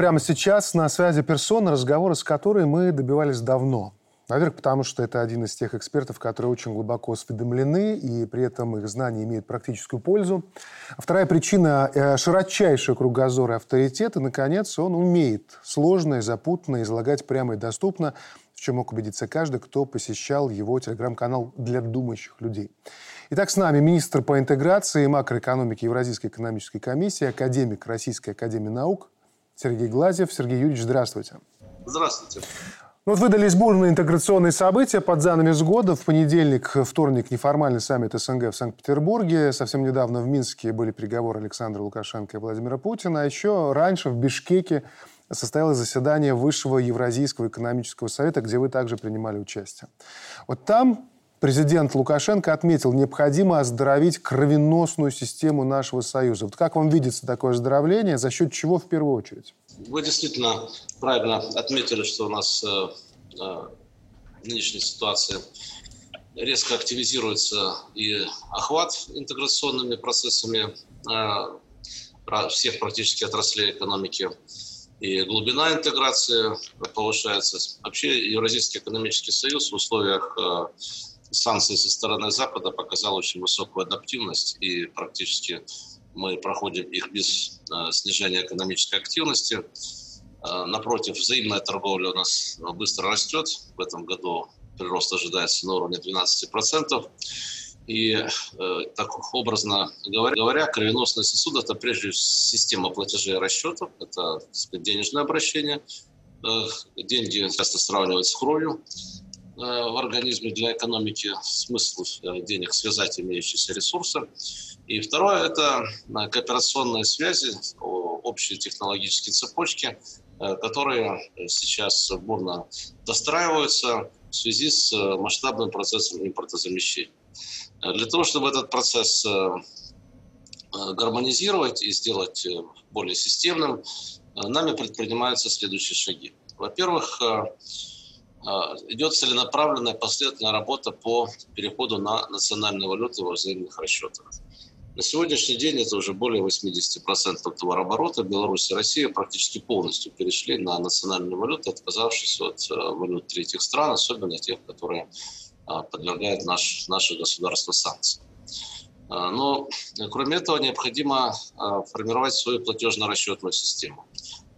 прямо сейчас на связи персона, разговоры с которой мы добивались давно. Во-первых, потому что это один из тех экспертов, которые очень глубоко осведомлены, и при этом их знания имеют практическую пользу. Вторая причина э, – широчайший кругозор и авторитет. И, наконец, он умеет сложно и запутанно излагать прямо и доступно, в чем мог убедиться каждый, кто посещал его телеграм-канал для думающих людей. Итак, с нами министр по интеграции и макроэкономике Евразийской экономической комиссии, академик Российской академии наук Сергей Глазев. Сергей Юрьевич, здравствуйте. Здравствуйте. Ну, вот выдались бурные интеграционные события под занавес года. В понедельник, вторник неформальный саммит СНГ в Санкт-Петербурге. Совсем недавно в Минске были переговоры Александра Лукашенко и Владимира Путина. А еще раньше в Бишкеке состоялось заседание Высшего Евразийского экономического совета, где вы также принимали участие. Вот там президент Лукашенко отметил, необходимо оздоровить кровеносную систему нашего Союза. Вот как вам видится такое оздоровление, за счет чего в первую очередь? Вы действительно правильно отметили, что у нас э, э, в нынешней ситуации резко активизируется и охват интеграционными процессами э, всех практически отраслей экономики, и глубина интеграции повышается. Вообще Евразийский экономический союз в условиях санкции со стороны Запада показал очень высокую адаптивность, и практически мы проходим их без э, снижения экономической активности. Э, напротив, взаимная торговля у нас быстро растет. В этом году прирост ожидается на уровне 12%. И э, так образно говоря, говоря, кровеносный сосуд – это прежде всего система платежей и расчетов, это сказать, денежное обращение. Э, деньги часто сравнивают с кровью. Э, в организме для экономики смысл э, денег связать имеющиеся ресурсы. И второе – это э, кооперационные связи, общие технологические цепочки, которые сейчас бурно достраиваются в связи с масштабным процессом импортозамещения. Для того, чтобы этот процесс гармонизировать и сделать более системным, нами предпринимаются следующие шаги. Во-первых, идет целенаправленная последовательная работа по переходу на национальные валюты во взаимных расчетах. На сегодняшний день это уже более 80% товарооборота. Беларусь и Россия практически полностью перешли на национальные валюты, отказавшись от э, валют третьих стран, особенно тех, которые а, подвергают наш, наше государство санкциям. А, но, кроме этого, необходимо формировать свою платежно-расчетную систему.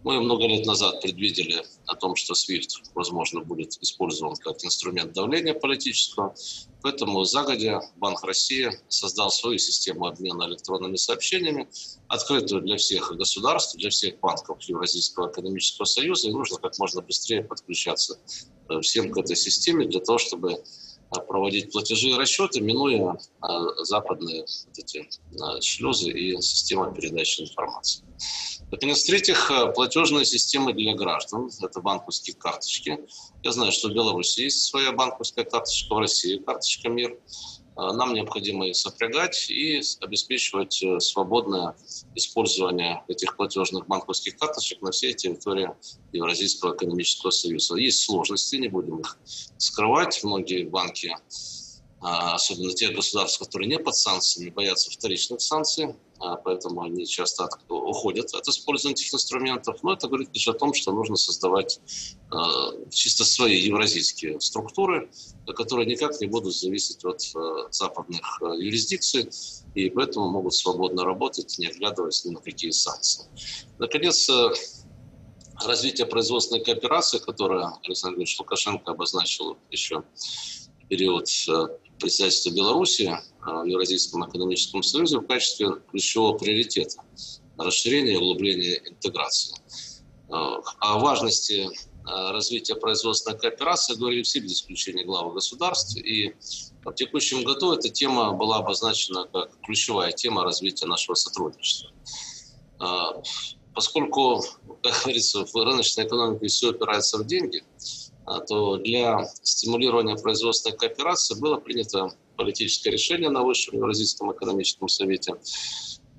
Мы много лет назад предвидели о том, что SWIFT, возможно, будет использован как инструмент давления политического. Поэтому загодя Банк России создал свою систему обмена электронными сообщениями, открытую для всех государств, для всех банков Евразийского экономического союза. И нужно как можно быстрее подключаться э, всем к этой системе для того, чтобы проводить платежи и расчеты, минуя э, западные вот эти шлюзы и систему передачи информации. Наконец, в-третьих, э, платежная система для граждан. Это банковские карточки. Я знаю, что в Беларуси есть своя банковская карточка, в России карточка МИР. Э, нам необходимо их сопрягать и обеспечивать э, свободное использование этих платежных банковских карточек на всей территории Евразийского экономического союза. Есть сложности, не будем их скрывать. Многие банки а, особенно тех государств, которые не под санкциями, боятся вторичных санкций, а, поэтому они часто уходят от использования этих инструментов. Но это говорит лишь о том, что нужно создавать а, чисто свои евразийские структуры, которые никак не будут зависеть от западных юрисдикций, и поэтому могут свободно работать, не оглядываясь ни на какие санкции. Наконец, развитие производственной кооперации, которое Александр Ильич Лукашенко обозначил еще период председательства Беларуси а, в Евразийском экономическом союзе в качестве ключевого приоритета расширения и углубления интеграции. А, о важности а, развития производственной кооперации говорили все без исключения главы государств. И в текущем году эта тема была обозначена как ключевая тема развития нашего сотрудничества. Поскольку, как говорится, в рыночной экономике все опирается в деньги – то для стимулирования производственной кооперации было принято политическое решение на Высшем Евразийском экономическом совете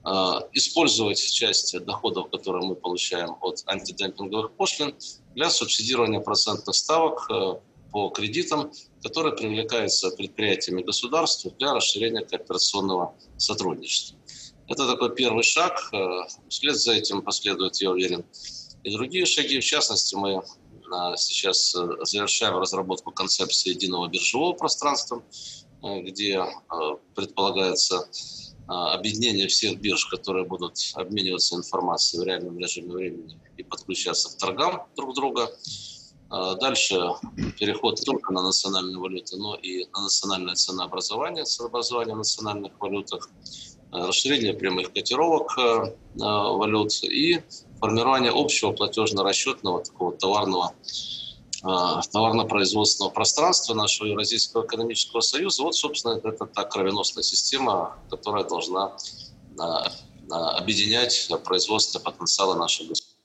а, использовать часть доходов, которые мы получаем от антидемпинговых пошлин, для субсидирования процентных ставок э, по кредитам, которые привлекаются предприятиями государства для расширения кооперационного сотрудничества. Это такой первый шаг. Вслед за этим последует, я уверен, и другие шаги. В частности, мы сейчас завершаем разработку концепции единого биржевого пространства, где предполагается объединение всех бирж, которые будут обмениваться информацией в реальном режиме времени и подключаться к торгам друг друга. Дальше переход не только на национальные валюты, но и на национальное ценообразование, ценообразование в национальных валютах, расширение прямых котировок валют и формирование общего платежно-расчетного такого товарного товарно-производственного пространства нашего Евразийского экономического союза. Вот, собственно, это та кровеносная система, которая должна объединять производственный потенциал нашего государства.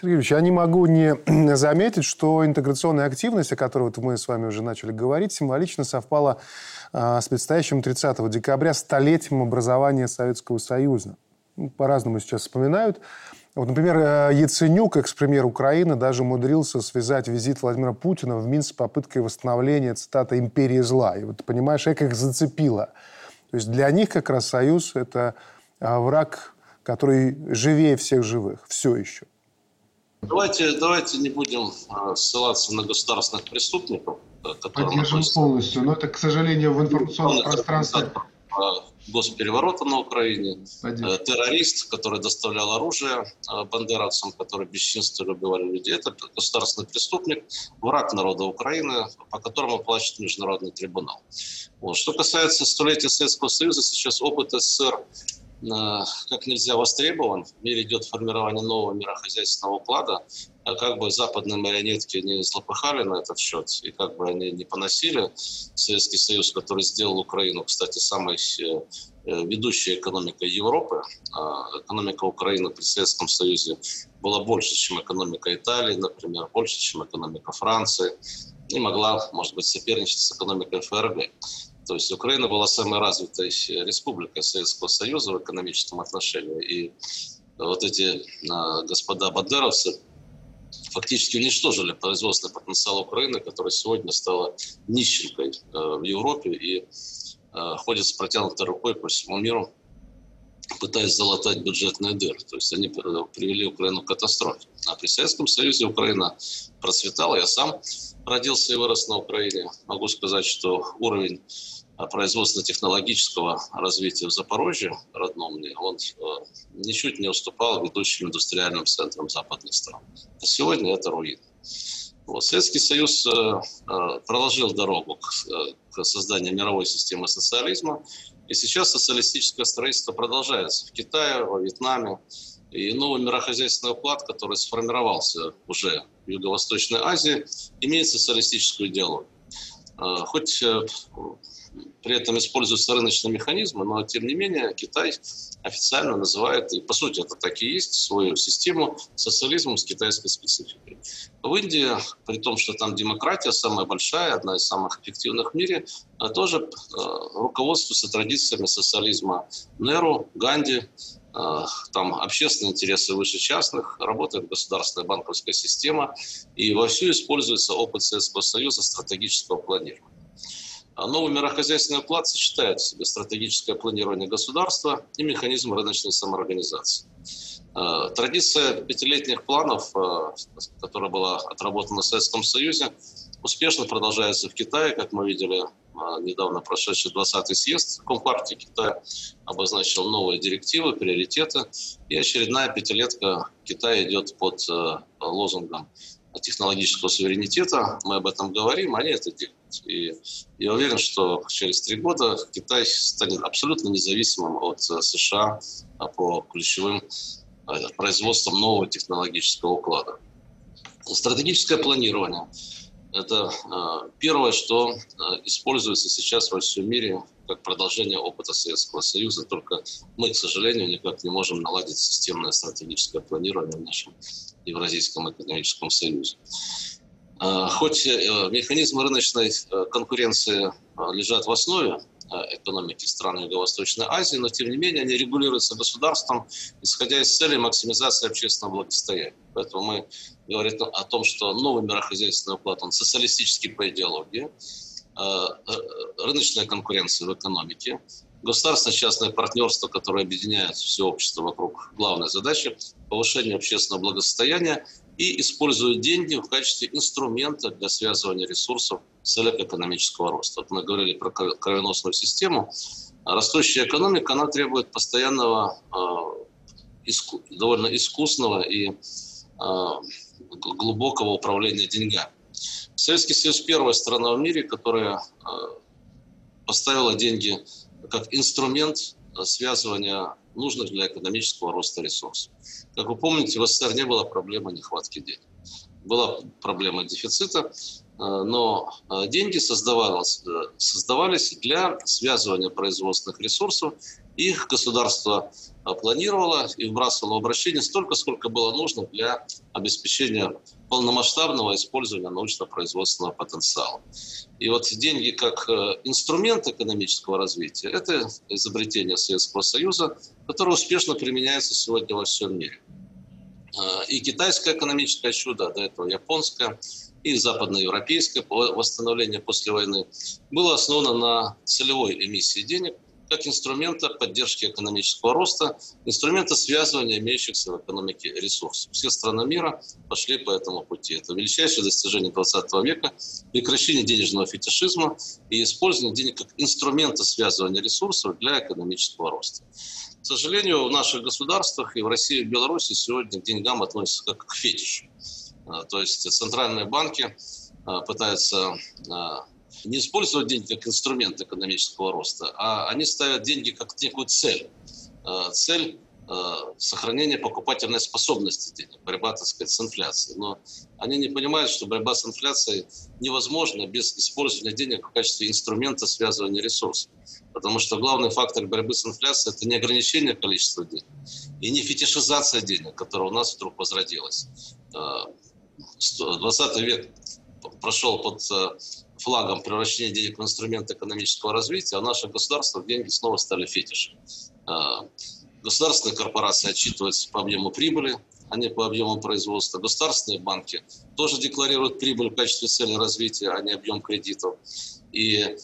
Сергей Юрьевич, я не могу не заметить, что интеграционная активность, о которой вот мы с вами уже начали говорить, символично совпала э, с предстоящим 30 декабря столетием образования Советского Союза. Ну, по-разному сейчас вспоминают. Вот, например, э, Яценюк, экс-премьер Украины, даже умудрился связать визит Владимира Путина в Минск с попыткой восстановления, цитата, «империи зла». И вот, понимаешь, как их зацепило. То есть для них как раз Союз – это э, враг, который живее всех живых, все еще. Давайте, давайте не будем а, ссылаться на государственных преступников. Э, Поддержим полностью, но это, к сожалению, в информационном пространстве... Госпереворота на Украине, Один. Э, террорист, который доставлял оружие э, бандеровцам, которые бесчинственно убивали людей. Это государственный преступник, враг народа Украины, по которому плачет международный трибунал. Вот. Что касается столетия Советского Союза, сейчас опыт СССР как нельзя востребован. В мире идет формирование нового мирохозяйственного уклада. А как бы западные марионетки не злопыхали на этот счет, и как бы они не поносили Советский Союз, который сделал Украину, кстати, самой э, ведущей экономикой Европы. А экономика Украины при Советском Союзе была больше, чем экономика Италии, например, больше, чем экономика Франции, и могла, может быть, соперничать с экономикой ФРГ. То есть Украина была самой развитой республикой Советского Союза в экономическом отношении. И вот эти а, господа бандеровцы фактически уничтожили производственный потенциал Украины, которая сегодня стала нищенкой а, в Европе и а, ходит с протянутой рукой по всему миру, пытаясь залатать бюджетные дыры. То есть они привели Украину к катастрофе. А при Советском Союзе Украина процветала. Я сам родился и вырос на Украине. Могу сказать, что уровень производственно-технологического развития в Запорожье, родном мне, он э, ничуть не уступал ведущим индустриальным центрам западных стран. А сегодня это руина. Вот. Советский Союз э, э, проложил дорогу к, к созданию мировой системы социализма, и сейчас социалистическое строительство продолжается в Китае, во Вьетнаме. И новый мирохозяйственный уклад, который сформировался уже в Юго-Восточной Азии, имеет социалистическую идеологию. Хоть при этом используются рыночные механизмы, но тем не менее Китай официально называет, и по сути это так и есть, свою систему социализмом с китайской спецификой. В Индии, при том, что там демократия самая большая, одна из самых эффективных в мире, а тоже э, руководствуется традициями социализма Неру, Ганди, э, там общественные интересы выше частных, работает государственная банковская система, и вовсю используется опыт Советского Союза стратегического планирования. Новый мирохозяйственный уклад сочетает в себе стратегическое планирование государства и механизм рыночной самоорганизации. А, традиция пятилетних планов, а, которая была отработана в Советском Союзе, успешно продолжается в Китае, как мы видели недавно прошедший 20-й съезд Компартии Китая обозначил новые директивы, приоритеты, и очередная пятилетка Китая идет под лозунгом технологического суверенитета. Мы об этом говорим, они это делают. И я уверен, что через три года Китай станет абсолютно независимым от э, США по ключевым э, производствам нового технологического уклада. Стратегическое планирование – это э, первое, что используется сейчас во всем мире как продолжение опыта Советского Союза, только мы, к сожалению, никак не можем наладить системное стратегическое планирование в нашем Евразийском экономическом союзе. А, хоть э, механизмы рыночной э, конкуренции э, лежат в основе экономики стран Юго-Восточной Азии, но тем не менее они регулируются государством, исходя из цели максимизации общественного благосостояния. Поэтому мы говорим о том, что новый мирохозяйственный уклад, он социалистический по идеологии, рыночная конкуренция в экономике, государственно-частное партнерство, которое объединяет все общество вокруг главной задачи повышения общественного благосостояния и используют деньги в качестве инструмента для связывания ресурсов с целях экономического роста. Вот мы говорили про кровеносную систему. Растущая экономика, она требует постоянного, иску, довольно искусного и глубокого управления деньгами. Советский Союз первая страна в мире, которая поставила деньги как инструмент связывания нужных для экономического роста ресурсов. Как вы помните, в СССР не было проблемы нехватки денег. Была проблема дефицита, но деньги создавались, создавались для связывания производственных ресурсов. Их государство планировала и вбрасывала в обращение столько, сколько было нужно для обеспечения полномасштабного использования научно-производственного потенциала. И вот деньги как э, инструмент экономического развития – это изобретение Советского Союза, которое успешно применяется сегодня во всем мире. Э, и китайское экономическое чудо, до этого японское, и западноевропейское восстановление после войны было основано на целевой эмиссии денег – как инструмента поддержки экономического роста, инструмента связывания имеющихся в экономике ресурсов. Все страны мира пошли по этому пути. Это величайшее достижение 20 века, прекращение денежного фетишизма и использование денег как инструмента связывания ресурсов для экономического роста. К сожалению, в наших государствах и в России и в Беларуси сегодня к деньгам относятся как к фетишу. А, то есть центральные банки а, пытаются а, не использовать деньги как инструмент экономического роста, а они ставят деньги как некую цель. Э, цель э, сохранения покупательной способности денег, борьба, так сказать, с инфляцией. Но они не понимают, что борьба с инфляцией невозможна без использования денег в качестве инструмента связывания ресурсов. Потому что главный фактор борьбы с инфляцией – это не ограничение количества денег и не фетишизация денег, которая у нас вдруг возродилась. 20 э, век прошел под флагом превращения денег в инструмент экономического развития, а наше государство деньги снова стали фетишем. А, государственные корпорации отчитываются по объему прибыли, а не по объему производства. Государственные банки тоже декларируют прибыль в качестве цели развития, а не объем кредитов. И э,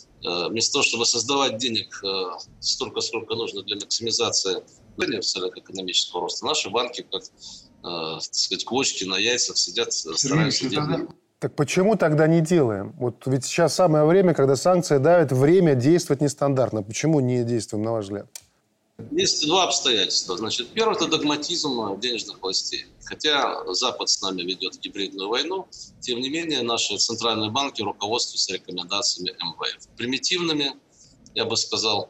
вместо того, чтобы создавать денег э, столько, сколько нужно для максимизации в целях экономического роста, наши банки, как так сказать, квочки на яйцах сидят, стараются делать. Так почему тогда не делаем? Вот ведь сейчас самое время, когда санкции давят, время действовать нестандартно. Почему не действуем, на ваш взгляд? Есть два обстоятельства. Значит, первое – это догматизм денежных властей. Хотя Запад с нами ведет гибридную войну, тем не менее наши центральные банки руководствуются рекомендациями МВФ. Примитивными, я бы сказал,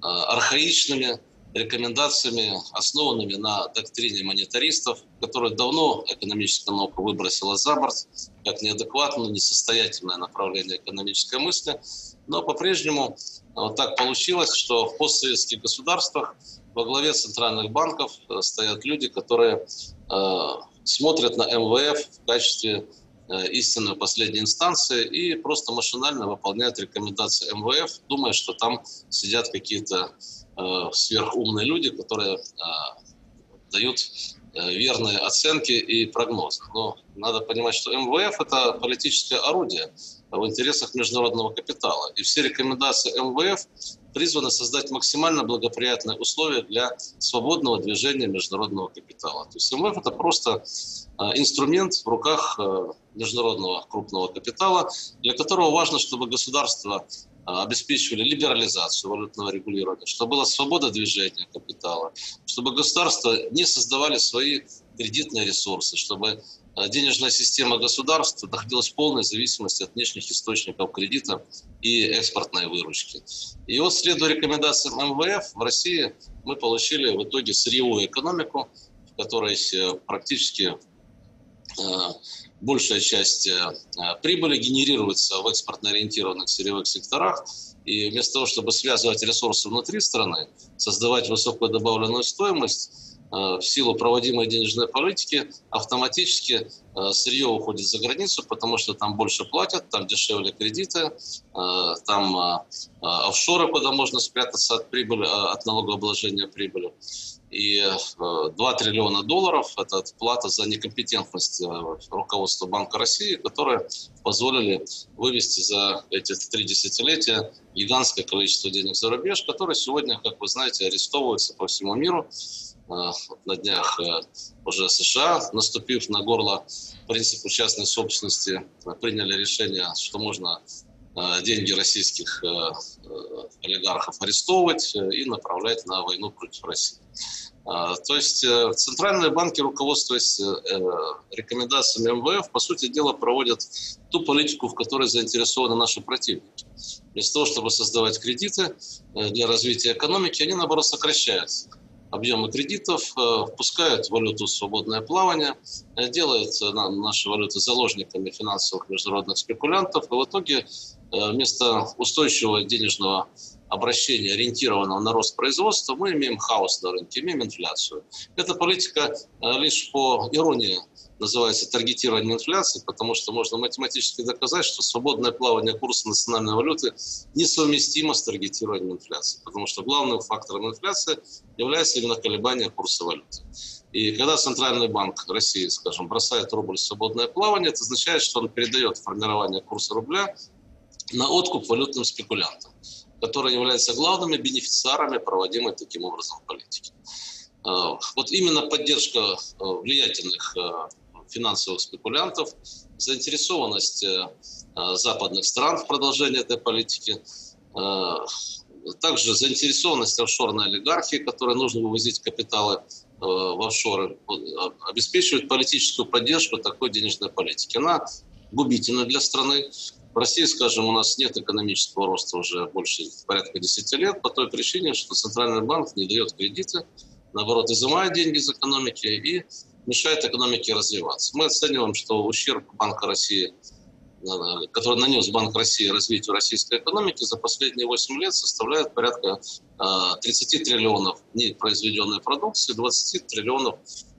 а, архаичными, рекомендациями, основанными на доктрине монетаристов, которая давно экономическая наука выбросила за борт, как неадекватное, несостоятельное направление экономической мысли. Но по-прежнему вот так получилось, что в постсоветских государствах во главе центральных банков э, стоят люди, которые э, смотрят на МВФ в качестве э, истинной последней инстанции и просто машинально выполняют рекомендации МВФ, думая, что там сидят какие-то Э, сверхумные люди, которые э, дают верные оценки и прогнозы. Но надо понимать, что МВФ – это политическое орудие в интересах международного капитала. И все рекомендации МВФ призваны создать максимально благоприятные условия для свободного движения международного капитала. То есть МВФ – это просто инструмент в руках международного крупного капитала, для которого важно, чтобы государство а, обеспечивали либерализацию валютного регулирования, чтобы была свобода движения капитала, чтобы государства не создавали свои кредитные ресурсы, чтобы а, денежная система государства находилась в полной зависимости от внешних источников кредита и экспортной выручки. И вот, следуя рекомендациям МВФ, в России мы получили в итоге сырьевую экономику, в которой э, практически большая часть э, прибыли генерируется в экспортно-ориентированных сырьевых секторах. И вместо того, чтобы связывать ресурсы внутри страны, создавать высокую добавленную стоимость, э, в силу проводимой денежной политики автоматически сырье уходит за границу, потому что там больше платят, там дешевле кредиты, там офшоры, куда можно спрятаться от прибыли, от налогообложения прибыли. И 2 э, триллиона долларов – это плата за некомпетентность э, руководства Банка России, которые позволили вывести за эти три десятилетия гигантское количество денег за рубеж, которые сегодня, как вы знаете, арестовываются по всему миру. Э, на днях уже США, наступив на горло принципу частной собственности, приняли решение, что можно деньги российских олигархов арестовывать и направлять на войну против России. То есть э, центральные банки, руководствуясь э, рекомендациями МВФ, по сути дела проводят ту политику, в которой заинтересованы наши противники. Вместо того, чтобы создавать кредиты э, для развития экономики, они, наоборот, сокращают объемы кредитов, впускают валюту в свободное плавание, делают наши валюты заложниками финансовых международных спекулянтов, и в итоге вместо устойчивого денежного обращения, ориентированного на рост производства, мы имеем хаос на рынке, имеем инфляцию. Эта политика э, лишь по иронии называется таргетирование инфляции, потому что можно математически доказать, что свободное плавание курса национальной валюты несовместимо с таргетированием инфляции, потому что главным фактором инфляции является именно колебание курса валюты. И когда Центральный банк России, скажем, бросает рубль в свободное плавание, это означает, что он передает формирование курса рубля на откуп валютным спекулянтам которые являются главными бенефициарами проводимой таким образом политики. А, вот именно поддержка а, влиятельных а, финансовых спекулянтов, заинтересованность э, западных стран в продолжении этой политики, также заинтересованность офшорной олигархии, которой нужно вывозить капиталы в офшоры, обеспечивает политическую поддержку такой денежной политики. Она губительна для страны, в России, скажем, у нас нет экономического роста уже больше порядка 10 лет по той причине, что Центральный банк не дает кредиты, наоборот, изымает деньги из экономики и мешает экономике развиваться. Мы оцениваем, что ущерб Банка России, э, который нанес Банк России развитию российской экономики за последние 8 лет составляет порядка 30 э, триллионов непроизведенной продукции, 20 триллионов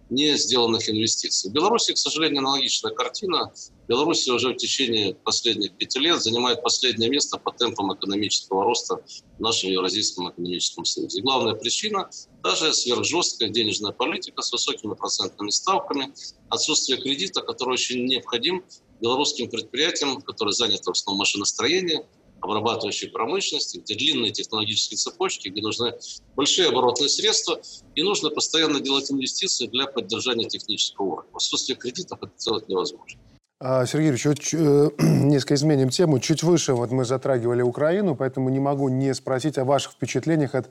не сделанных инвестиций. В Беларуси, к сожалению, аналогичная картина. Беларусь уже в течение последних пяти лет занимает последнее место по темпам экономического роста в нашем Евразийском экономическом союзе. Главная причина – даже сверхжесткая денежная политика с высокими процентными ставками, отсутствие кредита, который очень необходим белорусским предприятиям, которые заняты в основном машиностроением, обрабатывающей промышленности, где длинные технологические цепочки, где нужны большие оборотные средства, и нужно постоянно делать инвестиции для поддержания технического уровня. В отсутствии кредитов это сделать невозможно. А, Сергей Юрьевич, чуть, э, несколько изменим тему. Чуть выше вот мы затрагивали Украину, поэтому не могу не спросить о ваших впечатлениях от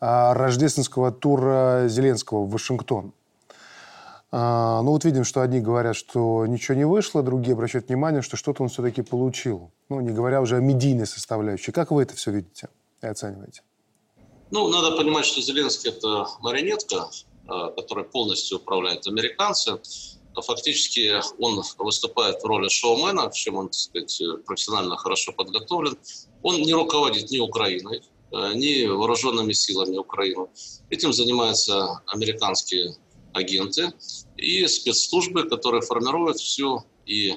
а, рождественского тура Зеленского в Вашингтон. А, ну вот видим, что одни говорят, что ничего не вышло, другие обращают внимание, что что-то он все-таки получил. Ну, не говоря уже о медийной составляющей. Как вы это все видите и оцениваете? Ну, надо понимать, что Зеленский – это марионетка, а, которая полностью управляет американцы. Фактически он выступает в роли шоумена, в чем он, так сказать, профессионально хорошо подготовлен. Он не руководит ни Украиной, а, ни вооруженными силами Украины. Этим занимаются американские агенты и спецслужбы, которые формируют всю и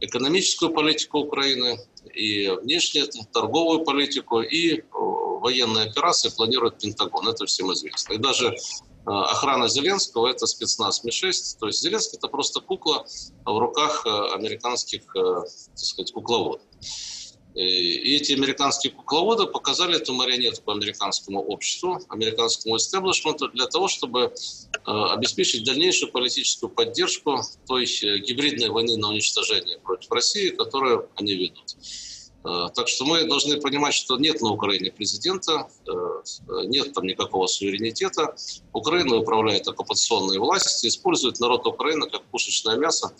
экономическую политику Украины, и внешнюю торговую политику, и военные операции планирует Пентагон. Это всем известно. И даже э, охрана Зеленского – это спецназ Ми-6. То есть Зеленский – это просто кукла в руках э, американских, э, так сказать, кукловодов. И эти американские кукловоды показали эту марионетку американскому обществу, американскому истеблишменту для того, чтобы э, обеспечить дальнейшую политическую поддержку той э, гибридной войны на уничтожение против России, которую они ведут. Э, так что мы должны понимать, что нет на Украине президента, нет там никакого суверенитета. Украина управляет оккупационные власти, использует народ Украины как пушечное мясо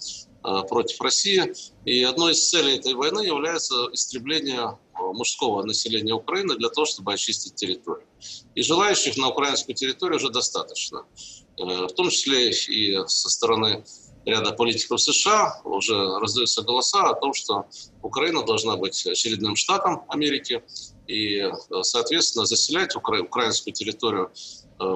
Э, против России. И одной из целей этой войны является истребление э, мужского населения Украины для того, чтобы очистить территорию. И желающих на украинскую территорию уже достаточно. Э, в том числе и со стороны ряда политиков США уже раздаются голоса о том, что Украина должна быть очередным штатом Америки и, соответственно, заселять укра- украинскую территорию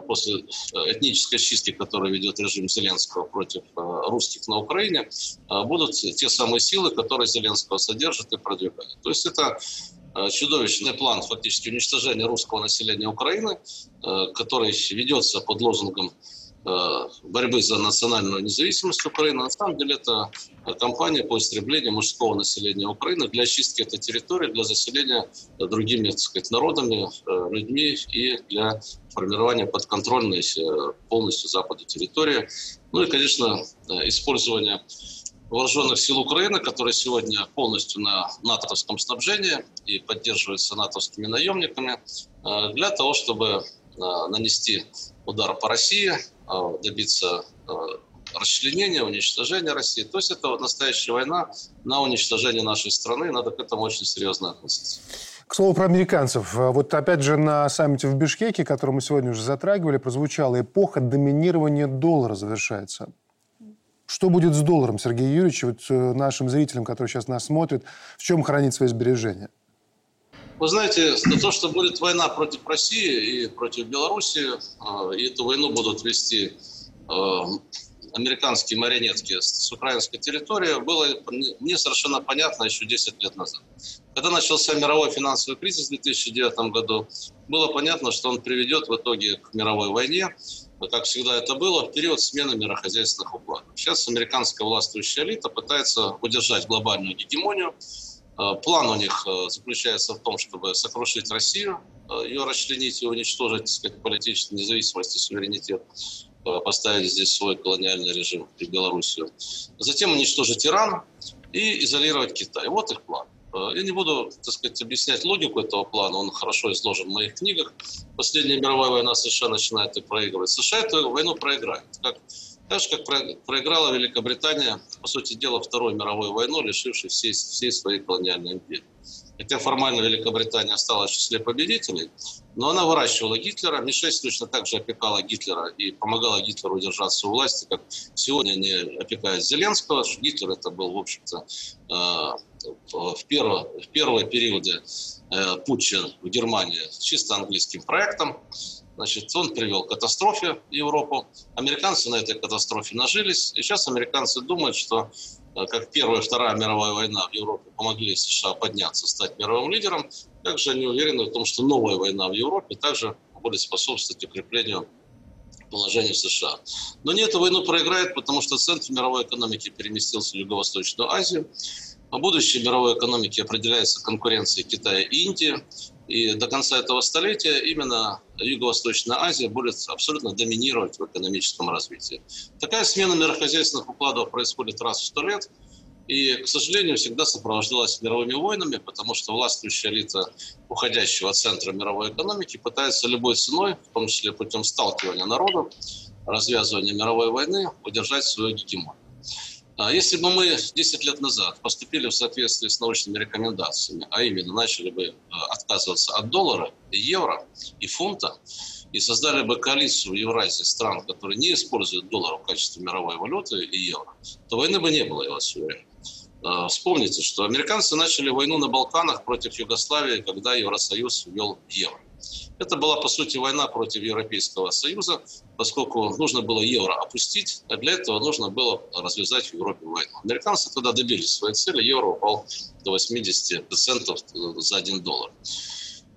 после этнической чистки, которую ведет режим Зеленского против русских на Украине, будут те самые силы, которые Зеленского содержат и продвигают. То есть это чудовищный план фактически уничтожения русского населения Украины, который ведется под лозунгом Э, борьбы за национальную независимость Украины. На самом деле это кампания по истреблению мужского населения Украины для очистки этой территории, для заселения другими так сказать, народами, э, людьми и для формирования подконтрольной э, полностью Запада территории. Ну и, конечно, использование вооруженных сил Украины, которые сегодня полностью на натовском снабжении и поддерживаются натовскими наемниками, для того, чтобы нанести удар по России, добиться а, расчленения, уничтожения России. То есть это вот настоящая война на уничтожение нашей страны. Надо к этому очень серьезно относиться. К слову про американцев. Вот опять же на саммите в Бишкеке, который мы сегодня уже затрагивали, прозвучала эпоха доминирования доллара завершается. Что будет с долларом, Сергей Юрьевич, вот э, нашим зрителям, которые сейчас нас смотрят, в чем хранить свои сбережения? Вы знаете, то, что будет война против России и против Беларуси, а, и эту войну будут вести а, американские марионетки с украинской территории, было мне совершенно понятно еще 10 лет назад. Когда начался мировой финансовый кризис в 2009 году, было понятно, что он приведет в итоге к мировой войне, как всегда это было, в период смены мирохозяйственных укладов. Сейчас американская властвующая элита пытается удержать глобальную гегемонию, Э, план у них э, заключается в том, чтобы сокрушить Россию, э, ее расчленить и уничтожить, так сказать, политическую независимость и суверенитет, поставить здесь свой колониальный режим и Белоруссию. Затем уничтожить Иран и изолировать Китай. Вот их план. Я не буду, так сказать, объяснять логику этого плана, он хорошо изложен в моих книгах. Последняя мировая война США начинает и проигрывать. США эту войну проиграет. Как так же, как проиграла Великобритания, по сути дела, Вторую мировую войну, лишившись всей, всей своей колониальной империи. Хотя формально Великобритания осталась в числе победителей, но она выращивала Гитлера. Ми-6 точно так же опекала Гитлера и помогала Гитлеру удержаться у власти, как сегодня они опекают Зеленского. Гитлер это был, в общем-то, э, в, первые, в первые периоды э, путча в Германии чисто английским проектом. Значит, он привел к катастрофе Европу. Американцы на этой катастрофе нажились. И сейчас американцы думают, что э, как Первая и Вторая мировая война в Европе помогли США подняться, стать мировым лидером, также они уверены в том, что новая война в Европе также будет способствовать укреплению положения США. Но не эту войну проиграет, потому что центр мировой экономики переместился в Юго-Восточную Азию. А будущее мировой экономики определяется конкуренцией Китая и Индии. И до конца этого столетия именно Юго-Восточная Азия будет абсолютно доминировать в экономическом развитии. Такая смена мирохозяйственных укладов происходит раз в сто лет. И, к сожалению, всегда сопровождалась мировыми войнами, потому что властвующая элита уходящего центра мировой экономики пытается любой ценой, в том числе путем сталкивания народов, развязывания мировой войны, удержать свою гегемонию. А если бы мы 10 лет назад поступили в соответствии с научными рекомендациями, а именно начали бы э, отказываться от доллара, евро и фунта, и создали бы коалицию в Евразии стран, которые не используют доллар в качестве мировой валюты и евро, то войны бы не было, я вас уверяю. А, вспомните, что американцы начали войну на Балканах против Югославии, когда Евросоюз ввел евро. Это была, по сути, война против Европейского Союза, поскольку нужно было евро опустить, а для этого нужно было развязать в Европе войну. Американцы тогда добились своей цели, евро упал до 80% за 1 доллар.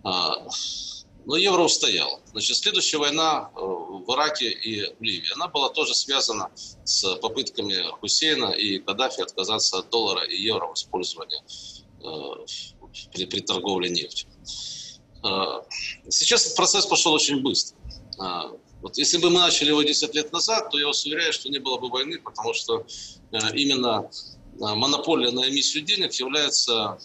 А, но евро устоял. Значит, следующая война э, в Ираке и в Ливии, она была тоже связана с попытками Хусейна и Каддафи отказаться от доллара и евро в использовании э, при, при торговле нефтью. А, сейчас этот процесс пошел очень быстро. А, вот если бы мы начали его 10 лет назад, то я вас уверяю, что не было бы войны, потому что э, именно а, монополия на эмиссию денег является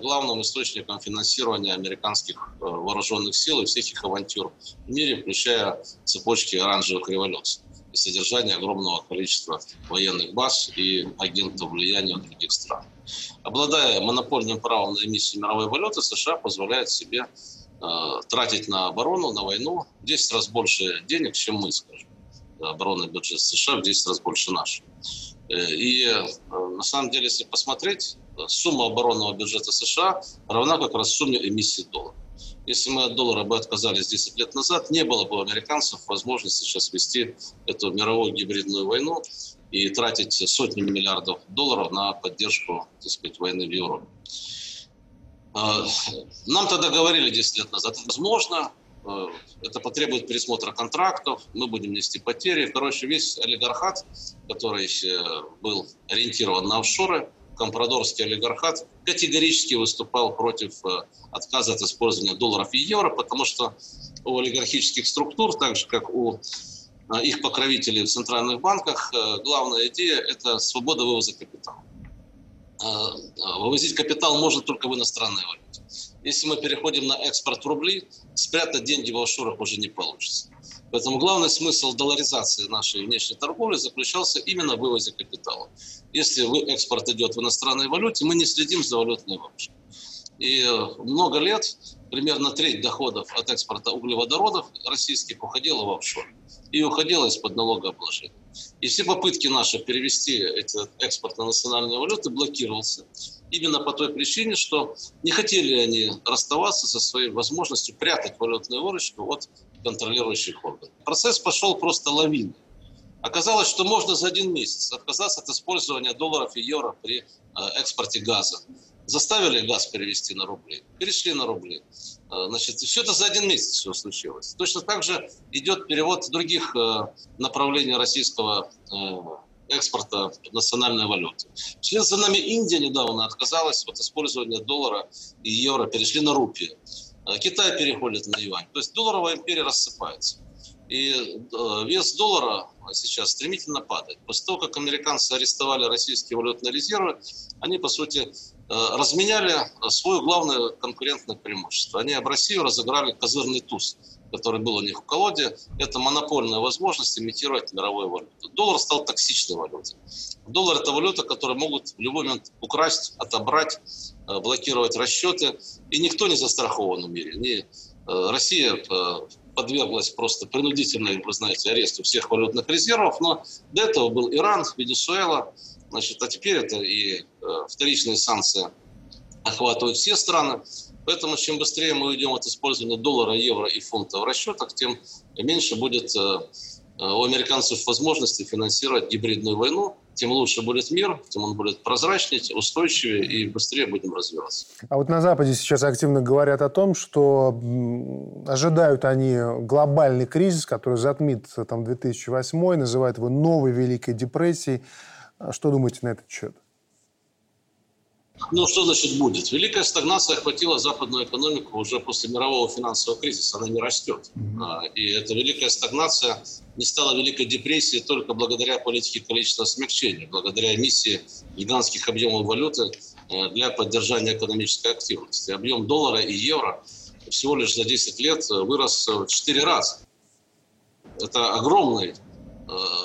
главным источником финансирования американских э, вооруженных сил и всех их авантюр в мире, включая цепочки оранжевых революций и содержание огромного количества военных баз и агентов влияния других стран. Обладая монопольным правом на эмиссию мировой валюты, США позволяет себе тратить на оборону, на войну в 10 раз больше денег, чем мы, скажем. Оборонный бюджет США в 10 раз больше наш. Э, и э, на самом деле, если посмотреть, сумма оборонного бюджета США равна как раз сумме эмиссии доллара. Если мы от доллара бы отказались 10 лет назад, не было бы у американцев возможности сейчас вести эту мировую гибридную войну и тратить сотни миллиардов долларов на поддержку, так сказать, войны в Европе. А, нам тогда говорили 10 лет назад, это возможно, э, это потребует пересмотра контрактов, мы будем нести потери. Короче, весь олигархат, который э, был ориентирован на офшоры, компрадорский олигархат категорически выступал против э, отказа от использования долларов и евро, потому что у олигархических структур, так же как у э, их покровителей в центральных банках, э, главная идея – это свобода вывоза капитала. Вывозить капитал можно только в иностранной валюте. Если мы переходим на экспорт в рубли, спрятать деньги в офшорах уже не получится. Поэтому главный смысл долларизации нашей внешней торговли заключался именно в вывозе капитала. Если экспорт идет в иностранной валюте, мы не следим за валютной выручкой. И э, много лет, примерно треть доходов от экспорта углеводородов российских уходила в офшор. И уходила из-под налогообложения. И все попытки наши перевести этот экспорт на национальные валюты блокировался. Именно по той причине, что не хотели они расставаться со своей возможностью прятать валютную выручку от контролирующих органов. Процесс пошел просто лавиной. Оказалось, что можно за один месяц отказаться от использования долларов и евро при э, экспорте газа. Заставили газ перевести на рубли, перешли на рубли. Э, значит, все это за один месяц все случилось. Точно так же идет перевод других э, направлений российского экспорта национальной валюты. Вслед за нами Индия недавно отказалась от использования доллара и евро, перешли на рупии. Китай переходит на юань. То есть долларовая империя рассыпается. И э, вес доллара сейчас стремительно падает. После того, как американцы арестовали российские валютные резервы, они, по сути, э, разменяли свое главное конкурентное преимущество. Они об Россию разыграли козырный туз, который был у них в колоде. Это монопольная возможность имитировать мировую валюту. Доллар стал токсичной валютой. Доллар – это валюта, которую могут в любой момент украсть, отобрать, э, блокировать расчеты. И никто не застрахован в мире. Ни Россия подверглась просто принудительной, вы знаете, аресту всех валютных резервов, но до этого был Иран, Венесуэла, значит, а теперь это и э, вторичные санкции охватывают все страны. Поэтому чем быстрее мы уйдем от использования доллара, евро и фунта в расчетах, тем меньше будет э, у американцев возможности финансировать гибридную войну, тем лучше будет мир, тем он будет прозрачнее, устойчивее и быстрее будем развиваться. А вот на Западе сейчас активно говорят о том, что ожидают они глобальный кризис, который затмит там 2008, называют его новой Великой депрессией. А что думаете на этот счет? Ну, что значит будет? Великая стагнация охватила западную экономику уже после мирового финансового кризиса. Она не растет. Mm-hmm. И эта великая стагнация не стала великой депрессией только благодаря политике количественного смягчения, благодаря эмиссии гигантских объемов валюты э, для поддержания экономической активности. Объем доллара и евро всего лишь за 10 лет вырос в 4 раза. Это огромный э,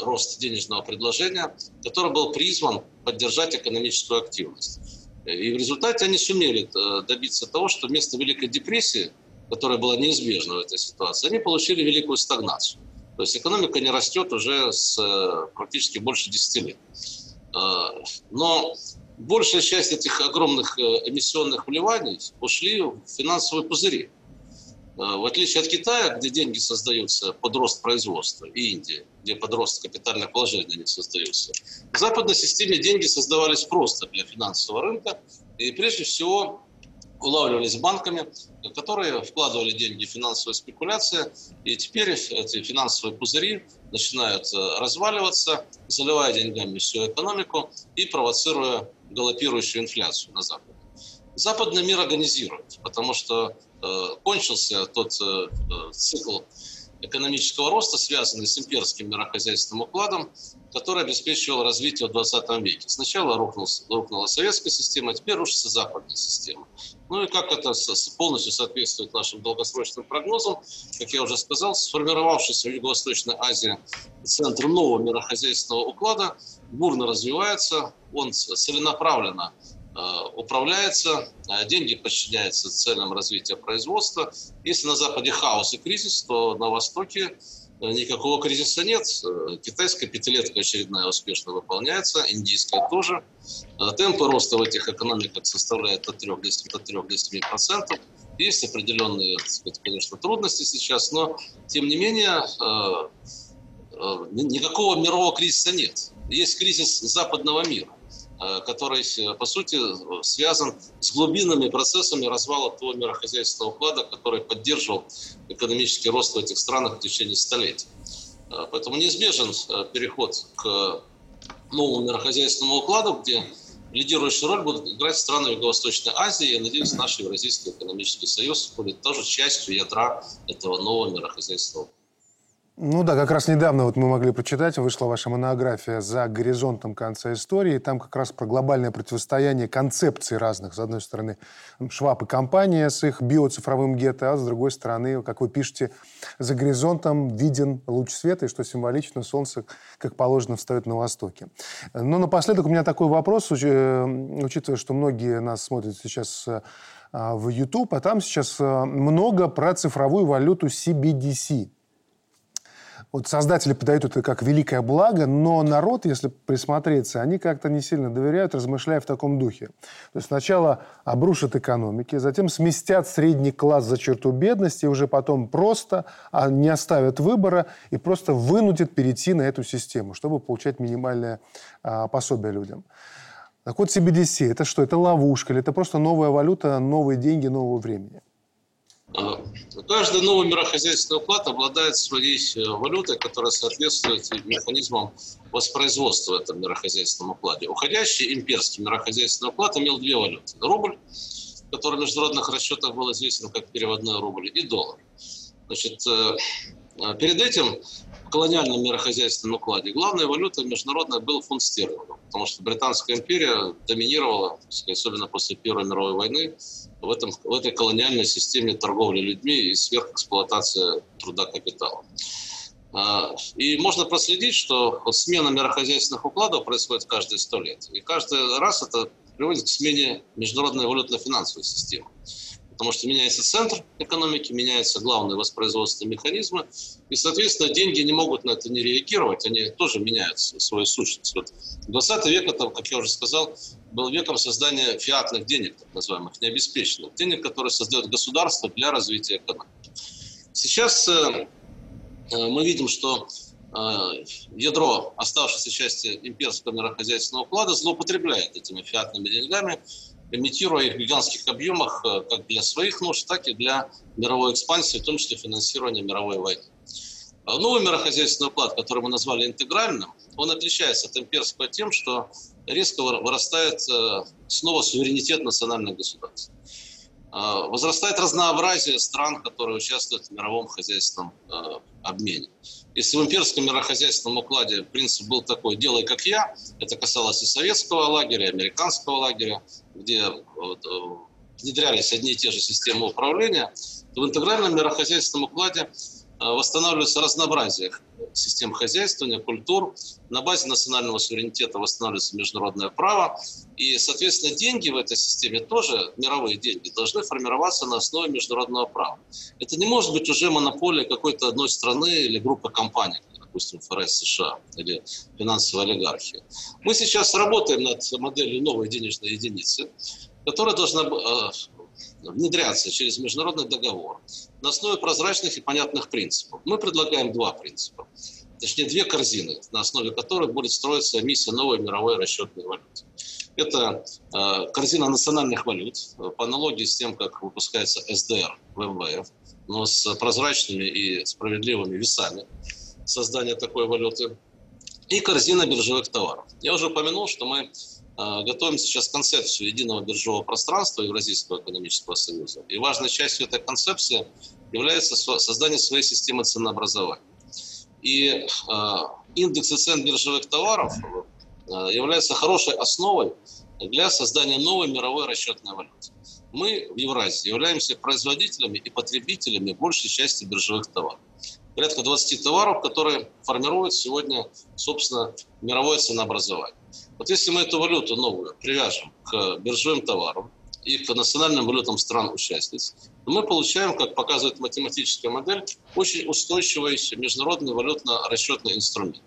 рост денежного предложения, который был призван поддержать экономическую активность. И в результате они сумели э, добиться того, что вместо Великой депрессии, которая была неизбежна в этой ситуации, они получили великую стагнацию. То есть экономика не растет уже с э, практически больше 10 лет. Э, но большая часть этих огромных эмиссионных вливаний ушли в финансовые пузыри. В отличие от Китая, где деньги создаются под рост производства, и Индии, где под рост капитальных вложений не создаются, в западной системе деньги создавались просто для финансового рынка, и прежде всего улавливались банками, которые вкладывали деньги в финансовые спекуляции, и теперь эти финансовые пузыри начинают э, разваливаться, заливая деньгами всю экономику и провоцируя галопирующую инфляцию на Западе. Западный мир организирует, потому что э, кончился тот э, э, цикл экономического роста, связанный с имперским мирохозяйственным укладом, который обеспечивал развитие в 20 веке. Сначала рухнул, рухнула советская система, а теперь рушится западная система. Ну и как это полностью соответствует нашим долгосрочным прогнозам, как я уже сказал, сформировавшийся в Юго-Восточной Азии центр нового мирохозяйственного уклада бурно развивается, он целенаправленно Э, управляется, э, деньги подчиняются целям развития производства. Если на Западе хаос и кризис, то на Востоке э, никакого кризиса нет. Китайская пятилетка очередная успешно выполняется, индийская тоже. Темпы роста в этих экономиках составляют от 3 до 7%. От 3 до 7%. Есть определенные, сказать, конечно, трудности сейчас, но, тем не менее, никакого мирового кризиса нет. Есть кризис западного мира. Э, который, э, по сути, связан с глубинными процессами развала того мирохозяйственного уклада, который поддерживал экономический рост в этих странах в течение столетий. Э, поэтому неизбежен переход к новому мирохозяйственному укладу, где лидирующую роль будут играть страны Юго-Восточной Азии. И, надеюсь, наш Евразийский экономический союз будет тоже частью ядра этого нового мирохозяйственного уклада. Ну да, как раз недавно вот мы могли прочитать, вышла ваша монография «За горизонтом конца истории». Там как раз про глобальное противостояние концепций разных. С одной стороны, Шваб и компания с их биоцифровым гетто, а с другой стороны, как вы пишете, за горизонтом виден луч света, и что символично, солнце, как положено, встает на востоке. Но напоследок у меня такой вопрос, э, учитывая, что многие нас смотрят сейчас э, в YouTube, а там сейчас э, много про цифровую валюту CBDC – вот создатели подают это как великое благо, но народ, если присмотреться, они как-то не сильно доверяют, размышляя в таком духе. То есть сначала обрушат экономики, затем сместят средний класс за черту бедности, и уже потом просто а не оставят выбора и просто вынудят перейти на эту систему, чтобы получать минимальное а, пособие людям. Так вот, CBDC – это что? Это ловушка или это просто новая валюта, новые деньги нового времени? Каждый новый мирохозяйственный уклад обладает своей э, валютой, которая соответствует механизмам воспроизводства в этом мирохозяйственном укладе. Уходящий имперский мирохозяйственный уклад имел две валюты. Рубль, который в международных расчетах был известен как переводной рубль, и доллар. Значит, э, э, перед этим колониальном мирохозяйственном укладе главной валютой международной был фунт стерлингов, потому что Британская империя доминировала, особенно после Первой мировой войны, в, этом, в этой колониальной системе торговли людьми и сверхэксплуатации труда капитала. А, и можно проследить, что смена мирохозяйственных укладов происходит каждые сто лет. И каждый раз это приводит к смене международной валютно-финансовой системы потому что меняется центр экономики, меняются главные воспроизводственные механизмы, и, соответственно, деньги не могут на это не реагировать, они тоже меняют свою сущность. Вот 20 век, это, как я уже сказал, был веком создания фиатных денег, так называемых, необеспеченных денег, которые создает государство для развития экономики. Сейчас э, э мы видим, что э, ядро оставшейся части имперского мирохозяйственного уклада злоупотребляет этими фиатными деньгами, имитируя их в гигантских объемах э, как для своих нужд, так и для мировой экспансии, в том числе финансирования мировой войны. А новый мирохозяйственный уклад, который мы назвали интегральным, он отличается от имперского тем, что резко вырастает э, снова суверенитет национальных государств. Возрастает разнообразие стран, которые участвуют в мировом хозяйственном э, обмене. Если в имперском мирохозяйственном укладе принцип был такой. «делай как я», это касалось и советского лагеря, и американского лагеря, где вот, э, внедрялись одни и те же системы управления, то в интегральном мирохозяйственном укладе э, восстанавливается разнообразие систем хозяйствования, культур. На базе национального суверенитета восстанавливается международное право. И, соответственно, деньги в этой системе тоже, мировые деньги, должны формироваться на основе международного права. Это не может быть уже монополия какой-то одной страны или группы компаний допустим, ФРС США или финансовой олигархии. Мы сейчас работаем над моделью новой денежной единицы, которая должна э, внедряться через международный договор на основе прозрачных и понятных принципов. Мы предлагаем два принципа, точнее две корзины, на основе которых будет строиться эмиссия новой мировой расчетной валюты. Это э, корзина национальных валют, э, по аналогии с тем, как выпускается СДР в МВФ, но с прозрачными и справедливыми весами создания такой валюты. И корзина биржевых товаров. Я уже упомянул, что мы готовим сейчас концепцию единого биржевого пространства Евразийского экономического союза. И важной частью этой концепции является создание своей системы ценообразования. И э, индексы цен биржевых товаров э, являются хорошей основой для создания новой мировой расчетной валюты. Мы в Евразии являемся производителями и потребителями большей части биржевых товаров. Порядка 20 товаров, которые формируют сегодня, собственно, мировое ценообразование. Вот если мы эту валюту новую привяжем к биржевым товарам и к национальным валютам стран-участниц, то мы получаем, как показывает математическая модель, очень устойчивый международный валютно-расчетный инструмент,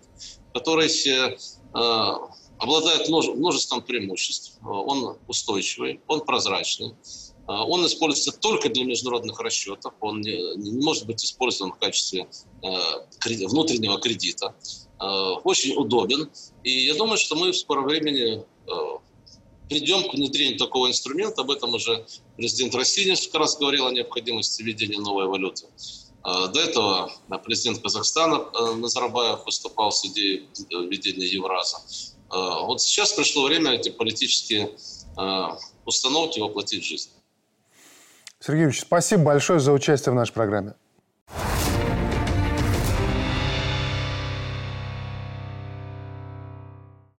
который э, обладает множеством преимуществ. Он устойчивый, он прозрачный, Он используется только для международных расчетов, он не, не может быть использован в качестве внутреннего кредита. Очень удобен. И я думаю, что мы в скором времени придем к внедрению такого инструмента. Об этом уже президент России несколько раз говорил о необходимости введения новой валюты. А, до этого президент Казахстана э, Назарбаев выступал с идеей введения Евраза. А, вот сейчас пришло время эти политические а, установки воплотить в жизнь. Сергей Ильич, спасибо большое за участие в нашей программе.